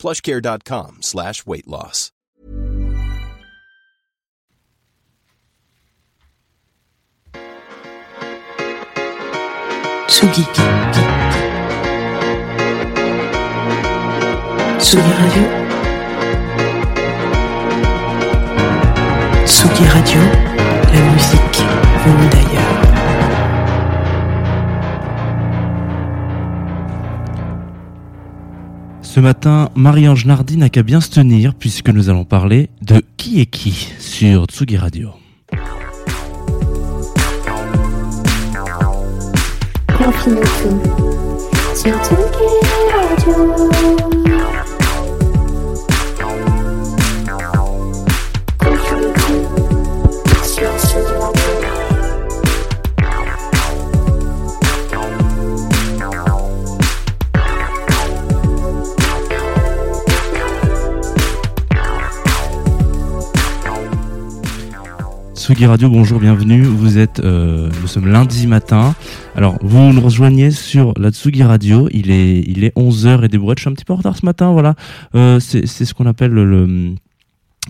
plushcare.com slash weight loss. Tsugi. Tsugi Radio. Tsugi Radio, la musique venue d'ailleurs. Ce matin, Marie-Ange Nardi n'a qu'à bien se tenir puisque nous allons parler de qui est qui sur Tsugi Radio. Sur Tsugi Radio. Tsugi Radio, bonjour, bienvenue. Vous êtes, euh, nous sommes lundi matin. Alors, vous nous rejoignez sur la Tsugi Radio. Il est, il est 11h et des brouettes. Je suis un petit peu en retard ce matin, voilà. Euh, c'est, ce qu'on appelle le, le-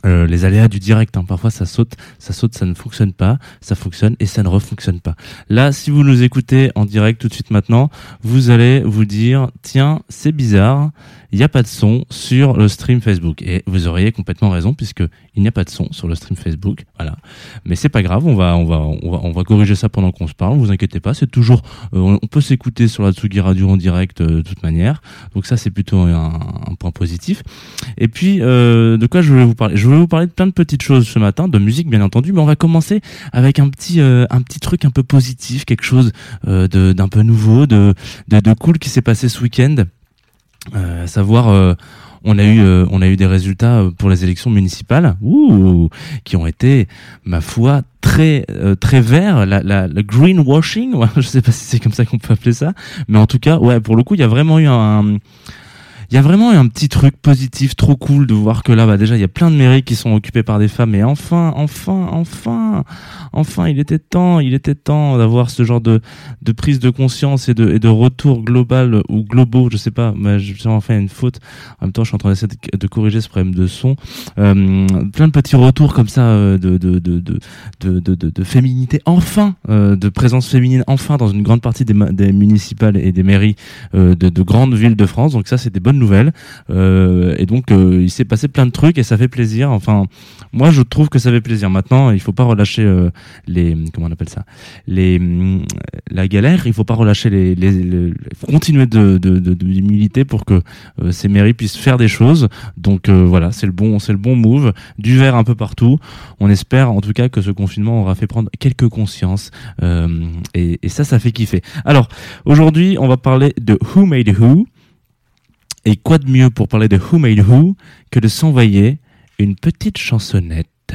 euh, les aléas du direct. hein. Parfois, ça saute, ça saute, ça ne fonctionne pas, ça fonctionne et ça ne refonctionne pas. Là, si vous nous écoutez en direct tout de suite maintenant, vous allez vous dire, tiens, c'est bizarre. Il n'y a pas de son sur le stream Facebook. Et vous auriez complètement raison puisque il n'y a pas de son sur le stream Facebook. Voilà. Mais c'est pas grave, on va, on va, on va, on va corriger ça pendant qu'on se parle. Vous inquiétez pas, c'est toujours, euh, on peut s'écouter sur la Tsugi Radio en direct euh, de toute manière. Donc ça, c'est plutôt un, un point positif. Et puis, euh, de quoi je voulais vous parler? Je voulais vous parler de plein de petites choses ce matin, de musique bien entendu, mais on va commencer avec un petit, euh, un petit truc un peu positif, quelque chose euh, d'un peu nouveau, de, de, cool qui s'est passé ce week-end. Euh, à savoir, euh, on a eu, on a eu des résultats pour les élections municipales, ouh, qui ont été, ma foi, très, euh, très verts. La, la, le greenwashing, ouais, je sais pas si c'est comme ça qu'on peut appeler ça, mais en tout cas, ouais, pour le coup, il y a vraiment eu un, il y a vraiment un petit truc positif, trop cool de voir que là, bah déjà, il y a plein de mairies qui sont occupées par des femmes. Et enfin, enfin, enfin, enfin, il était temps, il était temps d'avoir ce genre de, de prise de conscience et de, et de retour global ou globaux, je sais pas, mais j'ai vraiment fait une faute. En même temps, je suis en train d'essayer de, corriger ce problème de son. Euh, plein de petits retours comme ça euh, de, de, de, de, de, de, féminité, enfin, euh, de présence féminine, enfin, dans une grande partie des, des municipales et des mairies euh, de, de grandes villes de France. Donc ça, c'est des bonnes Euh, et donc, euh, il s'est passé plein de trucs et ça fait plaisir. Enfin, moi, je trouve que ça fait plaisir. Maintenant, il faut pas relâcher euh, les comment on appelle ça, les hum, la galère. Il faut pas relâcher les, les, les- continuer de, de, de, de militer pour que euh, ces mairies puissent faire des choses. Donc euh, voilà, c'est le bon, c'est le bon move. Du verre un peu partout. On espère en tout cas que ce confinement aura fait prendre quelques consciences. Euh, et, et ça, ça fait kiffer. Alors aujourd'hui, on va parler de Who Made Who. Et quoi de mieux pour parler de Who Made Who que de s'envoyer une petite chansonnette?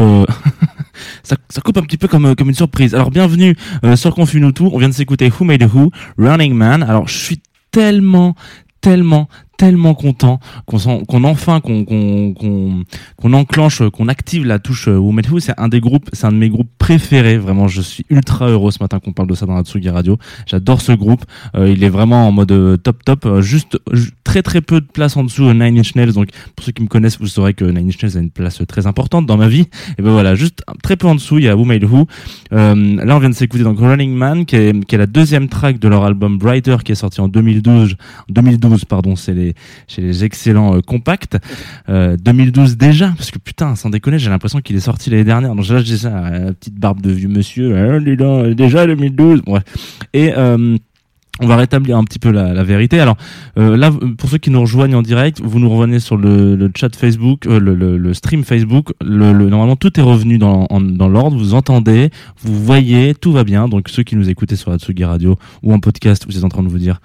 Ça, coupe un petit peu comme, euh, une surprise. Alors bienvenue euh, sur Confine tout. On vient de s'écouter Who Made Who, Running Man. Alors je suis tellement, tellement, tellement content qu'on qu'on enfin qu'on qu'on qu'on enclenche, qu'on active la touche euh, Who Made Who. C'est un des groupes, c'est un de mes groupes préférés. Vraiment, je suis ultra heureux ce matin qu'on parle de ça dans la Tsugi Radio. J'adore ce groupe. Euh, il est vraiment en mode euh, top top. Juste ju- très très peu de place en dessous. Nine Inch Nails. Donc pour ceux qui me connaissent, vous saurez que Nine Inch Nails a une place très importante dans ma vie. Et ben voilà, juste très peu en dessous, il y a Who Made Who. Là, on vient de s'écouter donc Running Man, qui est, qui est la deuxième track de leur album Brighter, qui est sorti en 2012. 2012, pardon, c'est les chez les excellents euh, compacts. Euh, 2012 déjà, parce que putain, sans déconner, j'ai l'impression qu'il est sorti l'année dernière. Donc là, je dis ça, euh, petite barbe de vieux monsieur. Euh, euh, déjà 2012. Bref. Et euh, on va rétablir un petit peu la, la vérité. Alors euh, là, pour ceux qui nous rejoignent en direct, vous nous revenez sur le, chat Facebook, euh, le, stream Facebook. Le, le- normalement, tout est revenu dans, l'ordre. Vous entendez, vous voyez, tout va bien. Donc ceux qui nous écoutez sur la Tsugi Radio ou en podcast, vous êtes en train de vous dire.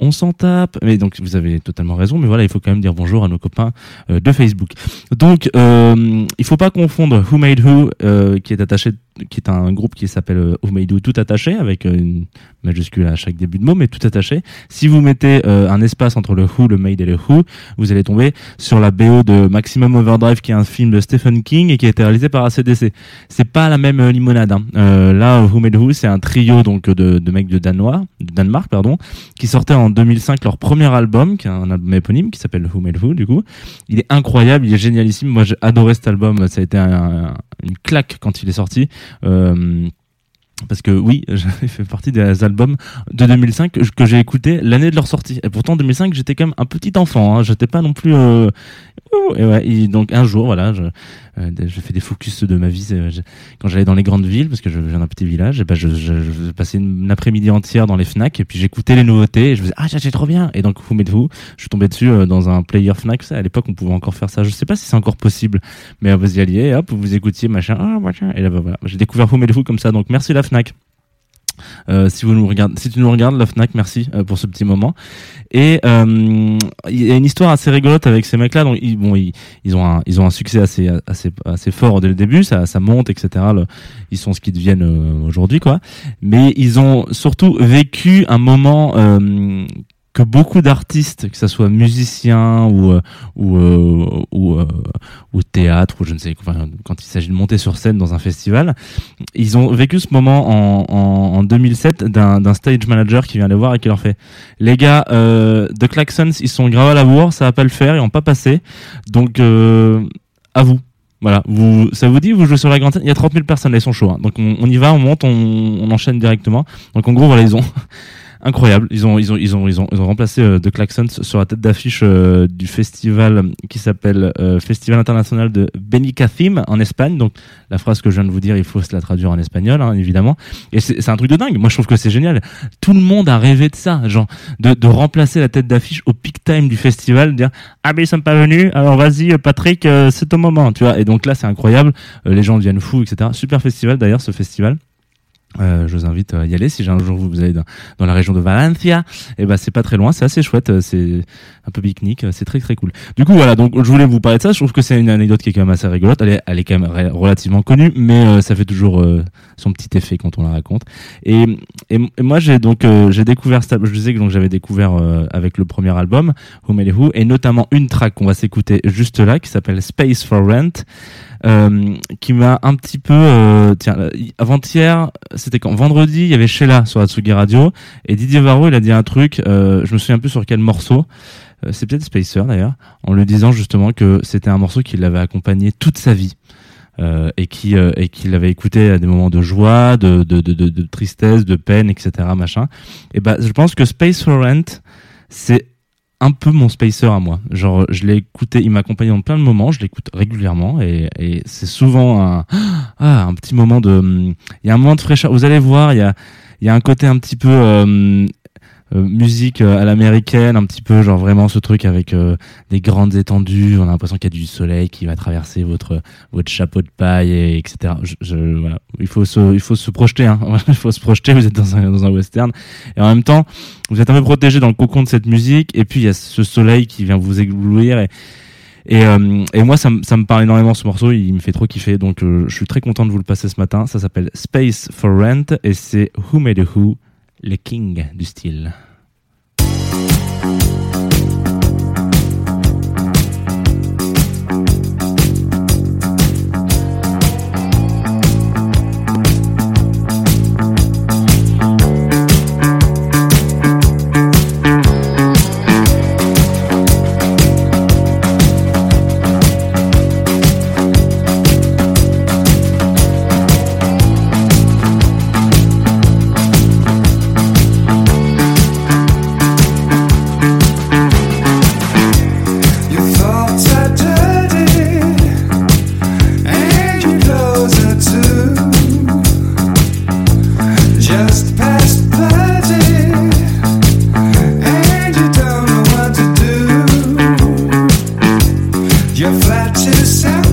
On s'en tape. Mais donc vous avez totalement raison, mais voilà, il faut quand même dire bonjour à nos copains euh, de Facebook. Donc euh, il faut pas confondre Who Made Who, euh, qui est attaché, qui est un groupe qui s'appelle euh, Who tout attaché avec euh, une majuscule à chaque début de mot, mais tout attaché. Si vous mettez euh, un espace entre le Who, le Made et le Who, vous allez tomber sur la BO de Maximum Overdrive, qui est un film de Stephen King et qui a été réalisé par ACDC. C'est pas la même limonade. Hein. Euh, là, Who Made Who, c'est un trio donc de, de mecs de Danois, de Danemark, pardon, qui sortait en 2005 leur premier album, qui est un album éponyme qui s'appelle Who Made Who, du coup. Il est incroyable, il est génialissime. Moi, j'ai adoré cet album. Ça a été un- un- une claque quand il est sorti. Euh, parce que oui, j'avais fait partie des albums de 2005 que, j'ai écouté l'année de leur sortie. Et pourtant, en 2005, j'étais quand même un petit enfant. Hein. J'étais pas non plus. Euh... et donc un jour, voilà, euh, j'ai fait des focus de ma vie je- quand j'allais dans les grandes villes, parce que je viens d'un petit village. Et ben, je, je, je passais une après-midi entière dans les Fnac, et puis j'écoutais les nouveautés. Et je me disais ah, c'est trop bien. Et donc, vous vous, je suis tombé dessus euh, dans un player Fnac. À l'époque, on pouvait encore faire ça. Je sais pas si c'est encore possible, mais euh, vous y alliez, hop, vous écoutiez machin, ah machin. Et là, bah, voilà, j'ai découvert Made Who comme ça. Donc, merci la Fnac. Euh, si vous nous regardez, si tu nous regardes, la Fnac, merci euh, pour ce petit moment. Et euh, il y a une histoire assez rigolote avec ces mecs-là. Donc, ils, bon, ils, ils ont un, ils ont un succès assez, assez, assez fort dès le début. Ça, ça monte, etc. Ils sont ce qu'ils deviennent euh, aujourd'hui, quoi. Mais ils ont surtout vécu un moment euh, que beaucoup d'artistes, que ce soit musiciens ou euh, ou euh, ou, euh, ou théâtre ou je ne sais quoi, quand il s'agit de monter sur scène dans un festival, ils ont vécu ce moment en, en, en 2007 d'un stage manager qui vient les voir et qui leur fait les gars euh, The Klaxons ils sont grave à la bourre ça va pas le faire ils vont pas passer donc euh, à vous voilà, vous, ça vous dit, vous jouez sur la grande scène, il y a 30 000 personnes, là, ils sont chauds. hein. Donc on, on y va, on monte, on, on enchaîne directement. Donc en gros, voilà, ils ont incroyable, ils ont ils ont ils ont ils ont, ils ont remplacé euh, The Klaxons sur la tête d'affiche euh, du festival qui s'appelle euh, Festival international de Benicàssim en Espagne. Donc la phrase que je viens de vous dire, il faut se la traduire en espagnol, hein, évidemment. Et c'est un truc de dingue. Moi, je trouve que c'est génial. Tout le monde a rêvé de ça, genre de, de remplacer la tête d'affiche au peak time du festival, dire ah mais ils sont pas venus, alors vas-y euh, Patrick, c'est ton moment, tu vois. Et donc là, c'est incroyable. Les gens deviennent fous, etc. Super festival d'ailleurs, ce festival. Euh, je vous invite à y aller si un jour vous allez dans, dans la région de Valencia. Et ben c'est pas très loin, c'est assez chouette, c'est un peu pique-nique, c'est très très cool. Du coup voilà, donc je voulais vous parler de ça. Je trouve que c'est une anecdote qui est quand même assez rigolote. Elle est, elle est quand même relativement connue, mais euh, ça fait toujours euh, son petit effet quand on la raconte. Et, et, moi j'ai donc euh, j'ai découvert, je disais que donc j'avais découvert euh, avec le premier album Who Made Who, et notamment une track qu'on va s'écouter juste là qui s'appelle Space for Rent. Euh, qui m'a un petit peu euh, tiens avant-hier c'était quand vendredi il y avait Sheila sur Atsugi Radio et Didier Varro il a dit un truc euh, je me souviens plus sur quel morceau euh, c'est peut-être Spacer d'ailleurs en lui disant justement que c'était un morceau qui l'avait accompagné toute sa vie euh, et qui euh, et qu'il avait écouté à des moments de joie de de, de, de, de tristesse de peine etc machin. Et ben je pense que Space for Rent c'est un peu mon spacer à moi. Genre, je l'ai écouté, il m'accompagne dans plein de moments, je l'écoute régulièrement et, et c'est souvent un, ah, un petit moment de, hum, il y a un moment de fraîcheur. Vous allez voir, il y a, il y a un côté un petit peu euh, musique euh, à l'américaine, un petit peu genre vraiment ce truc avec euh, des grandes étendues. On a l'impression qu'il y a du soleil qui va traverser votre votre chapeau de paille, et, etc. Je, je- voilà. Il faut se, il faut se projeter. Hein. il faut se projeter. Vous êtes dans un, dans un western et en même temps, vous êtes un peu protégé dans le cocon de cette musique. Et puis il y a ce soleil qui vient vous éblouir et et, euh, et moi, ça, ça me parle énormément ce morceau, il me fait trop kiffer, donc euh, je suis très content de vous le passer ce matin. Ça s'appelle Space for Rent et c'est Who Made a Who, les kings du style. your flat to sound.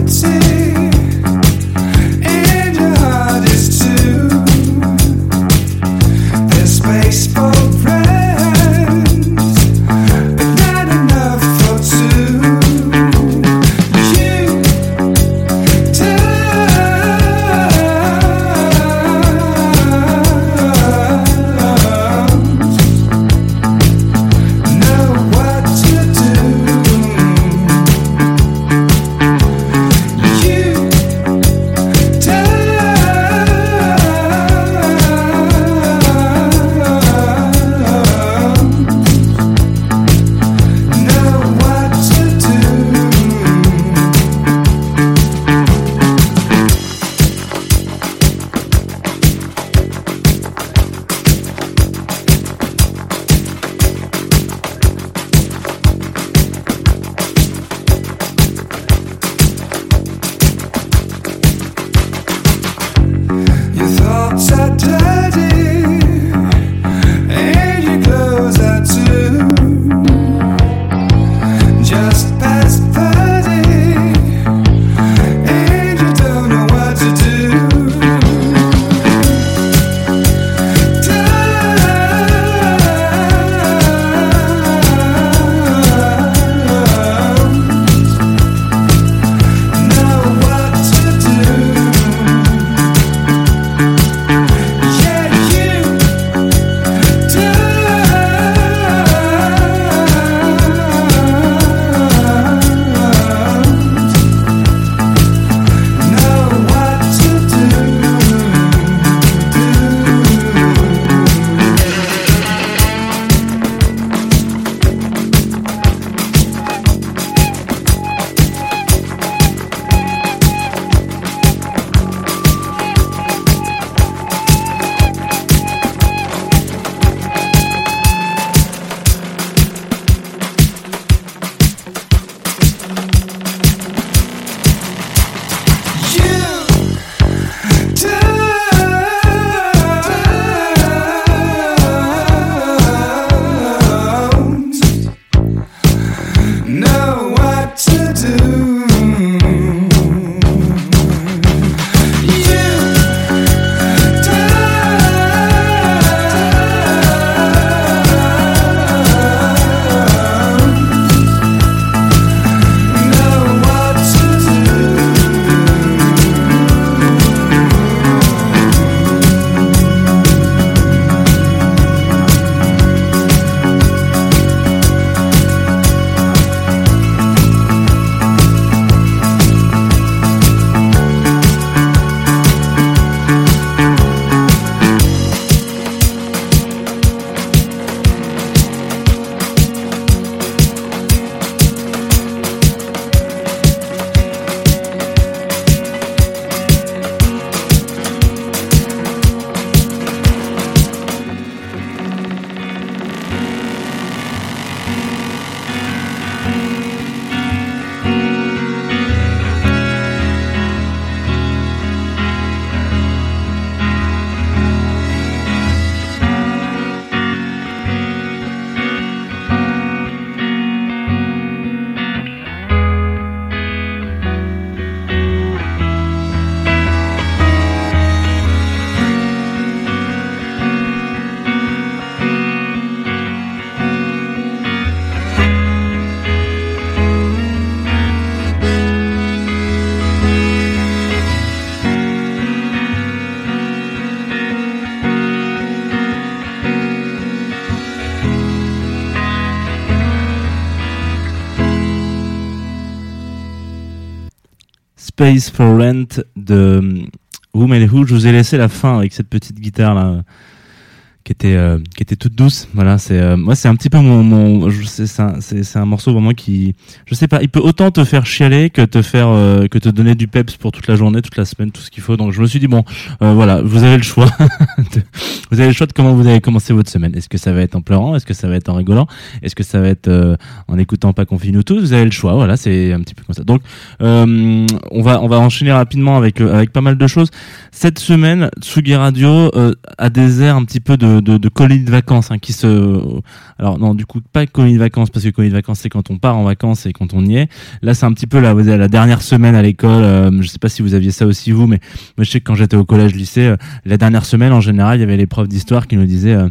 Space for Rent de euh, Who. Je vous ai laissé la fin avec cette petite guitare là. Qui était euh, qui était toute douce. Voilà c'est euh, moi c'est un petit peu mon, mon c'est un, c'est un morceau vraiment qui je sais pas il peut autant te faire chialer que te faire euh, que te donner du peps pour toute la journée toute la semaine tout ce qu'il faut. Donc je me suis dit bon euh, voilà vous avez le choix vous avez le choix de comment vous allez commencer votre semaine. Est-ce que ça va être en pleurant? Est-ce que ça va être en rigolant? Est-ce que ça va être euh, en écoutant pas confine nous tous? Vous avez le choix voilà c'est un petit peu comme ça. Donc euh, on va on va enchaîner rapidement avec avec pas mal de choses. Cette semaine Tsugi Radio a des airs un petit peu de de, de colonie de vacances hein, qui se alors non du coup pas colonie de vacances parce que colonie de vacances c'est quand on part en vacances et quand on y est là c'est un petit peu la la dernière semaine à l'école euh, je sais pas si vous aviez ça aussi vous mais moi je sais que quand j'étais au collège lycée euh, la dernière semaine en général il y avait les profs d'histoire qui nous disaient euh,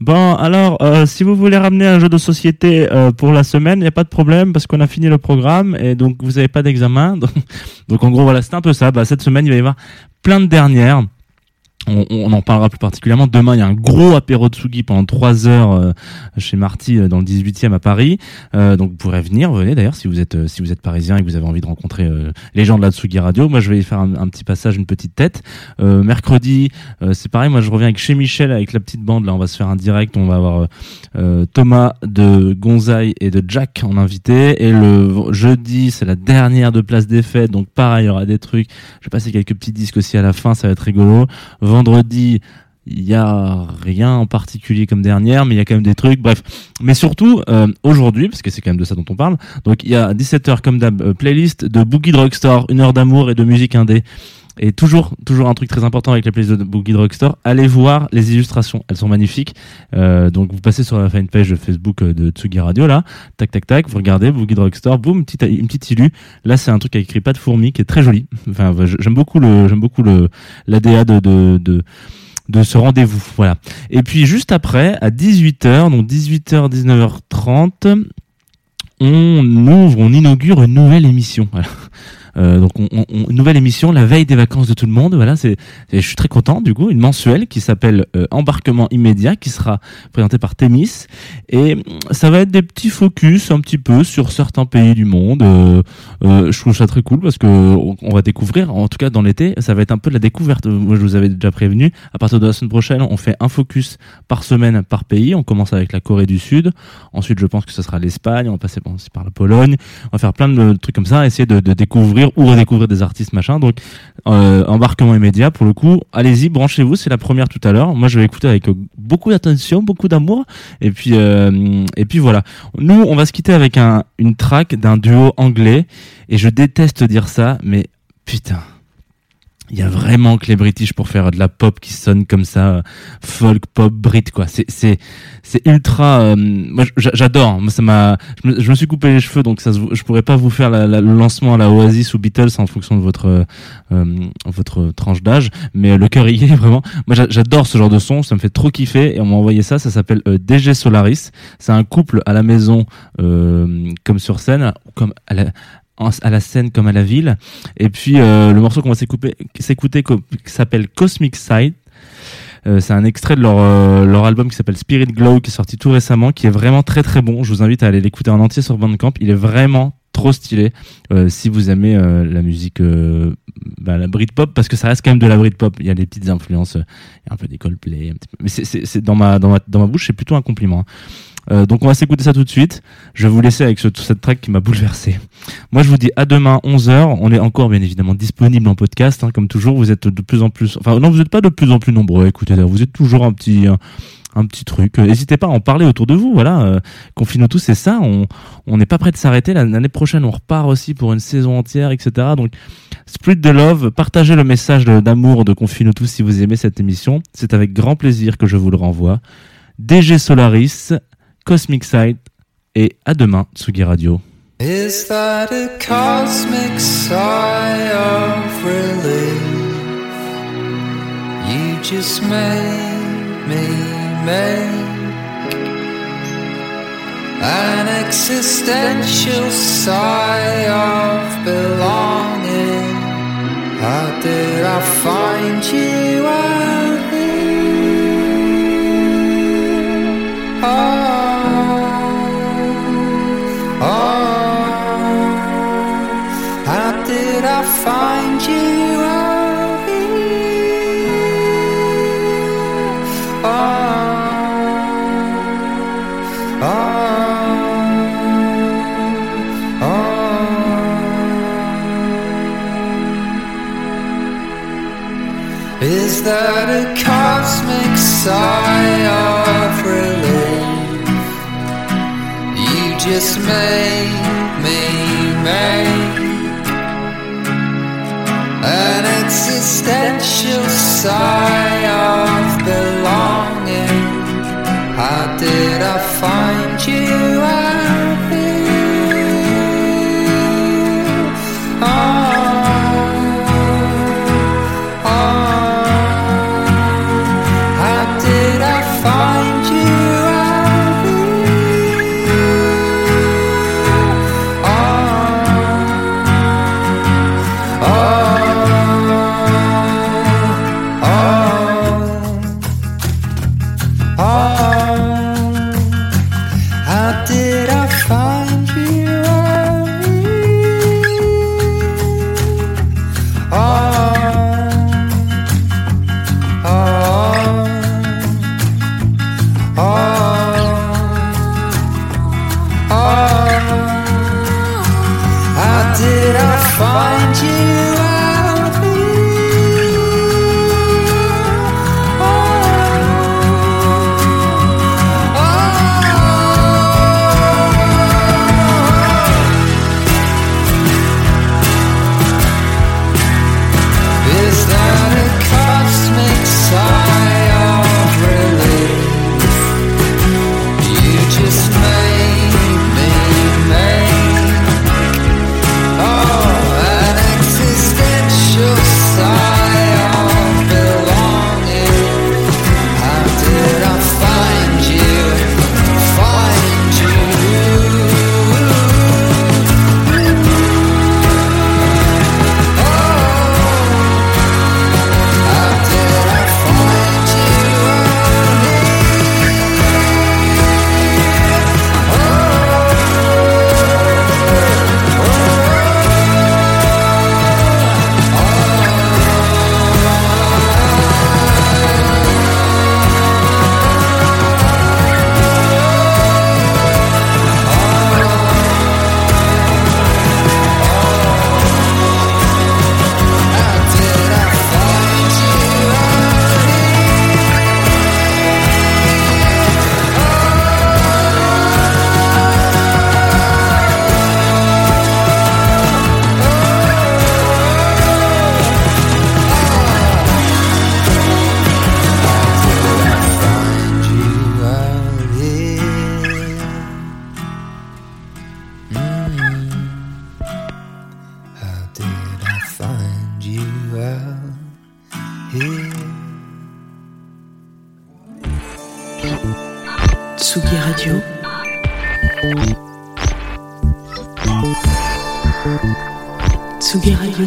Bon, alors, euh, si vous voulez ramener un jeu de société euh, pour la semaine, il n'y a pas de problème parce qu'on a fini le programme et donc vous n'avez pas d'examen. Donc, donc, en gros, voilà, c'est un peu ça. Bah, cette semaine, il va y avoir plein de dernières. On, on en parlera plus particulièrement. Demain, il y a un gros apéro Tsugi pendant trois heures euh, chez Marty euh, dans le 18e à Paris. Euh, donc vous pourrez venir, venez d'ailleurs si vous êtes euh, si vous êtes parisien et que vous avez envie de rencontrer euh, les gens de la Tsugi Radio. Moi, je vais y faire un, petit passage, une petite tête. Euh, mercredi, c'est pareil. Moi, je reviens avec chez Michel avec la petite bande. Là, on va se faire un direct. On va avoir Thomas de Gonzaï et de Jack en invité. Et le jeudi, c'est la dernière de Place des Fêtes. Donc pareil, il y aura des trucs. Je vais passer quelques petits disques aussi à la fin. Ça va être rigolo. Vendredi, il y a rien en particulier comme dernière, mais il y a quand même des trucs. Bref, mais surtout euh, aujourd'hui, parce que c'est quand même de ça dont on parle. Donc il y a à 17h comme d'hab, euh, playlist de Boogie Drugstore, une heure d'amour et de musique indé. Et toujours, toujours un truc très important avec la playlist de Boogie Drugstore, allez voir les illustrations, elles sont magnifiques. Euh, donc vous passez sur la fanpage de Facebook euh, de Tsugi Radio là, tac tac tac, vous regardez Boogie Drugstore, boum, une petite, une petite illu. Là c'est un truc avec pas de fourmi qui est très joli. Enfin j'aime beaucoup le, j'aime beaucoup le l'ADA de, de, de de ce rendez-vous. Voilà. Et puis juste après, à 18h, donc 18h, 19h30, on ouvre, on inaugure une nouvelle émission. Voilà. Euh, donc on, on- nouvelle émission la veille des vacances de tout le monde. Voilà, c'est, je suis très content du coup, une mensuelle qui s'appelle euh, Embarquement immédiat, qui sera présentée par Thémis. Et mm, ça va être des petits focus un petit peu sur certains pays du monde. Euh, euh, je trouve ça très cool parce que on, va découvrir, en tout cas dans l'été, ça va être un peu de la découverte. Moi, je vous avais déjà prévenu. À partir de la semaine prochaine, on fait un focus par semaine par pays. On commence avec la Corée du Sud. Ensuite, je pense que ce sera l'Espagne. On va passer par la Pologne. On va faire plein de trucs comme ça, essayer de, de découvrir ou redécouvrir des artistes machin. Donc, euh, embarquement immédiat pour le coup. Allez-y, branchez-vous. C'est la première tout à l'heure. Moi, je vais écouter avec beaucoup d'attention, beaucoup d'amour. Et puis, euh, et puis voilà. Nous, on va se quitter avec un, une track d'un duo anglais. Et je déteste dire ça, mais putain. Il y a vraiment que les British pour faire de la pop qui sonne comme ça, euh, folk pop brit quoi. C'est c'est c'est ultra. euh, moi j'adore. Moi ça m'a. Je, me- suis coupé les cheveux donc ça je pourrais pas vous faire le lancement à la Oasis ou Beatles en fonction de votre euh, euh, votre tranche d'âge. Mais le cœur y est vraiment. Moi j'a- j'adore ce genre de son. Ça me fait trop kiffer et on m'a envoyé ça. Ça s'appelle euh, DG Solaris. C'est un couple à la maison euh, comme sur scène, comme à la à la scène comme à la ville. Et puis euh, le morceau qu'on va s'écouter, s'appelle Cosmic Side. Euh, c'est un extrait de leur, euh, leur album qui s'appelle Spirit Glow qui est sorti tout récemment, qui est vraiment très très bon. Je vous invite à aller l'écouter en entier sur Bandcamp. Il est vraiment trop stylé euh, si vous aimez euh, la musique, euh, bah, la Britpop, parce que ça reste quand même de la Britpop. Il y a des petites influences, un peu des Coldplay, un petit peu. mais c'est dans ma dans ma dans ma bouche, c'est plutôt un compliment. hein. Euh, donc on va s'écouter ça tout de suite. Je vais vous laisser avec ce, cette track qui m'a bouleversé. Moi je vous dis à demain 11h. On est encore bien évidemment disponible en podcast, hein, comme toujours. Vous êtes de plus en plus, enfin non vous n'êtes pas de plus en plus nombreux. Écoutez, vous êtes toujours un petit un, petit truc. Euh, N'hésitez pas à en parler autour de vous. Voilà, euh, confine tous, c'est ça. On n'est pas prêt de s'arrêter. La- L'année prochaine on repart aussi pour une saison entière, etc. Donc Split the Love, partagez le message de- d'amour de Confine tous si vous aimez cette émission. C'est avec grand plaisir que je vous le renvoie. DG Solaris, Cosmic Side et à demain, Tsugi Radio. Is that a cosmic sigh of relief? You just made me make an existential sigh of belonging. How did I find you That a cosmic sigh of relief? You just made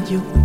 Radio.